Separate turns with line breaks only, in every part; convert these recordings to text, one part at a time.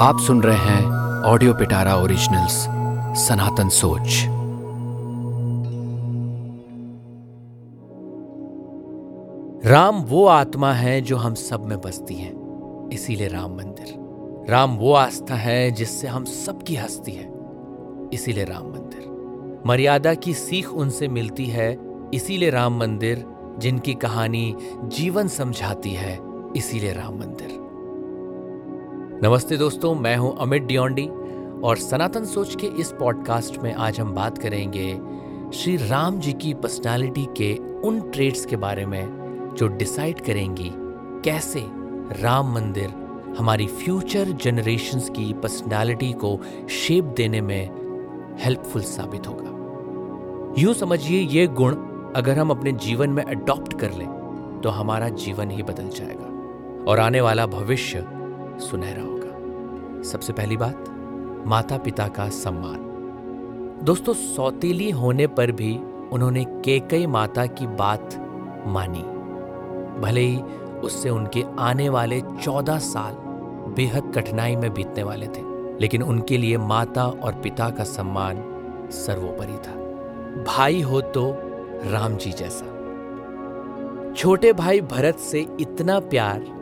आप सुन रहे हैं ऑडियो पिटारा ओरिजिनल्स, सनातन सोच। राम वो आत्मा है जो हम सब में बसती है, इसीलिए राम मंदिर। राम वो आस्था है जिससे हम सबकी हस्ती है, इसीलिए राम मंदिर। मर्यादा की सीख उनसे मिलती है, इसीलिए राम मंदिर, जिनकी कहानी जीवन समझाती है, इसीलिए राम मंदिर। नमस्ते दोस्तों, मैं हूँ अमित डियोंडी और सनातन सोच के इस पॉडकास्ट में आज हम बात करेंगे श्री राम जी की पर्सनालिटी के उन ट्रेड्स के बारे में जो डिसाइड करेंगी कैसे राम मंदिर हमारी फ्यूचर जनरेशन्स की पर्सनालिटी को शेप देने में हेल्पफुल साबित होगा। यूँ समझिए ये गुण अगर हम अपने जीवन में अडॉप्ट कर लें तो हमारा जीवन ही बदल जाएगा और आने वाला भविष्य सुनहरा होगा। सबसे पहली बात माता पिता का सम्मान। दोस्तों, सौतीली होने पर भी उन्होंने केकई माता की बात मानी। भले ही उससे उनके आने वाले चौदह साल बेहद कठिनाई में बीतने वाले थे, लेकिन उनके लिए माता और पिता का सम्मान सर्वोपरि था। भाई हो तो राम जी जैसा। छोटे भाई भरत से इतना प्यार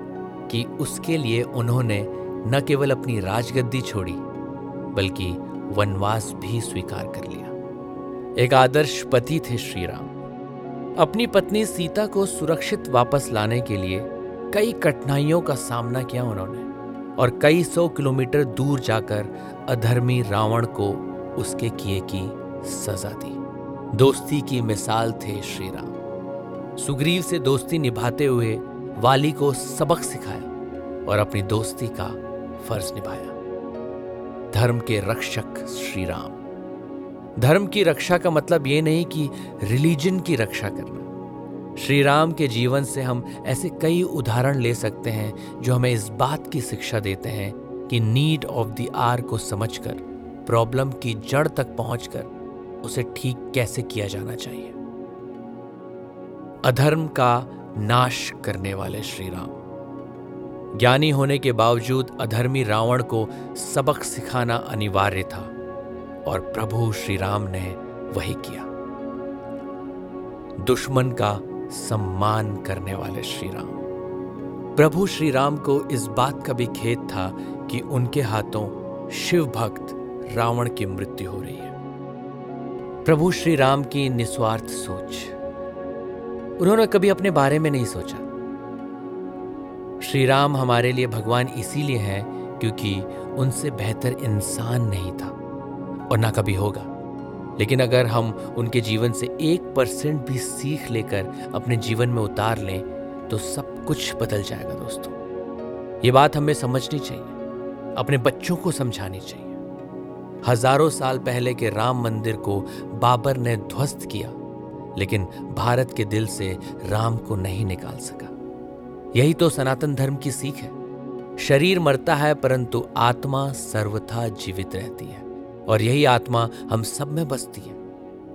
कि उसके लिए उन्होंने न केवल अपनी राजगद्दी छोड़ी, बल्कि वनवास भी स्वीकार कर लिया। एक आदर्श पति थे श्री राम अपनी पत्नी सीता को सुरक्षित वापस लाने के लिए कई कठिनाइयों का सामना किया उन्होंने, और कई सौ किलोमीटर दूर जाकर अधर्मी रावण को उसके किए की सजा दी। दोस्ती की मिसाल थे श्री राम सुग्रीव से दोस्ती निभाते हुए वाली को सबक सिखाया और अपनी दोस्ती का फ़र्ज़ निभाया। धर्म के रक्षक श्री राम धर्म की रक्षा का मतलब ये नहीं कि रिलीजन की रक्षा करना। श्री राम के जीवन से हम ऐसे कई उदाहरण ले सकते हैं जो हमें इस बात की शिक्षा देते हैं कि नीड ऑफ़ द आर को समझकर प्रॉब्लम की जड़ तक पहुंचकर उसे ठीक कैसे किया जाना चाहिए। अधर्म का नाश करने वाले श्री राम ज्ञानी होने के बावजूद अधर्मी रावण को सबक सिखाना अनिवार्य था और प्रभु श्री राम ने वही किया। दुश्मन का सम्मान करने वाले श्री राम प्रभु श्री राम को इस बात का भी खेद था कि उनके हाथों शिव भक्त रावण की मृत्यु हो रही है। प्रभु श्री राम की निस्वार्थ सोच उन्होंने कभी अपने बारे में नहीं सोचा। श्री राम हमारे लिए भगवान इसीलिए हैं क्योंकि उनसे बेहतर इंसान नहीं था, और ना कभी होगा। लेकिन अगर हम उनके जीवन से एक परसेंट भी सीख लेकर अपने जीवन में उतार लें तो सब कुछ बदल जाएगा दोस्तों। ये बात हमें समझनी चाहिए, अपने बच्चों को समझानी चाहिए। हज़ारों साल पहले के राम मंदिर को बाबर ने ध्वस्त किया। लेकिन भारत के दिल से राम को नहीं निकाल सका। यही तो सनातन धर्म की सीख है। शरीर मरता है, परंतु आत्मा सर्वथा जीवित रहती है। और यही आत्मा हम सब में बसती है,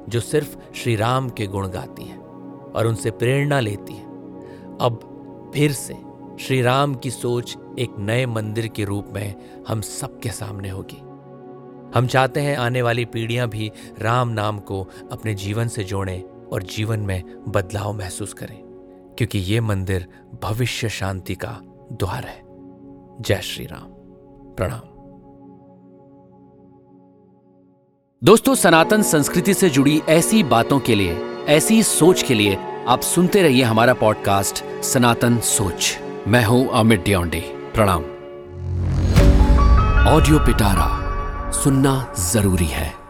जो सिर्फ़ श्री राम के गुण गाती है और उनसे प्रेरणा लेती है। अब फिर से श्री राम की सोच एक नए मंदिर के रूप में हम सबके सामने होगी। हम चाहते हैं आने वाली पीढ़ियाँ भी राम नाम को अपने जीवन से जोड़ें और जीवन में बदलाव महसूस करें, क्योंकि ये मंदिर भविष्य शांति का द्वार है। जय श्री राम। प्रणाम। दोस्तों, सनातन संस्कृति से जुड़ी ऐसी बातों के लिए, ऐसी सोच के लिए आप सुनते रहिए हमारा पॉडकास्ट सनातन सोच। मैं हूँ अमित डियोंडे। प्रणाम। ऑडियो पिटारा, सुनना ज़रूरी है।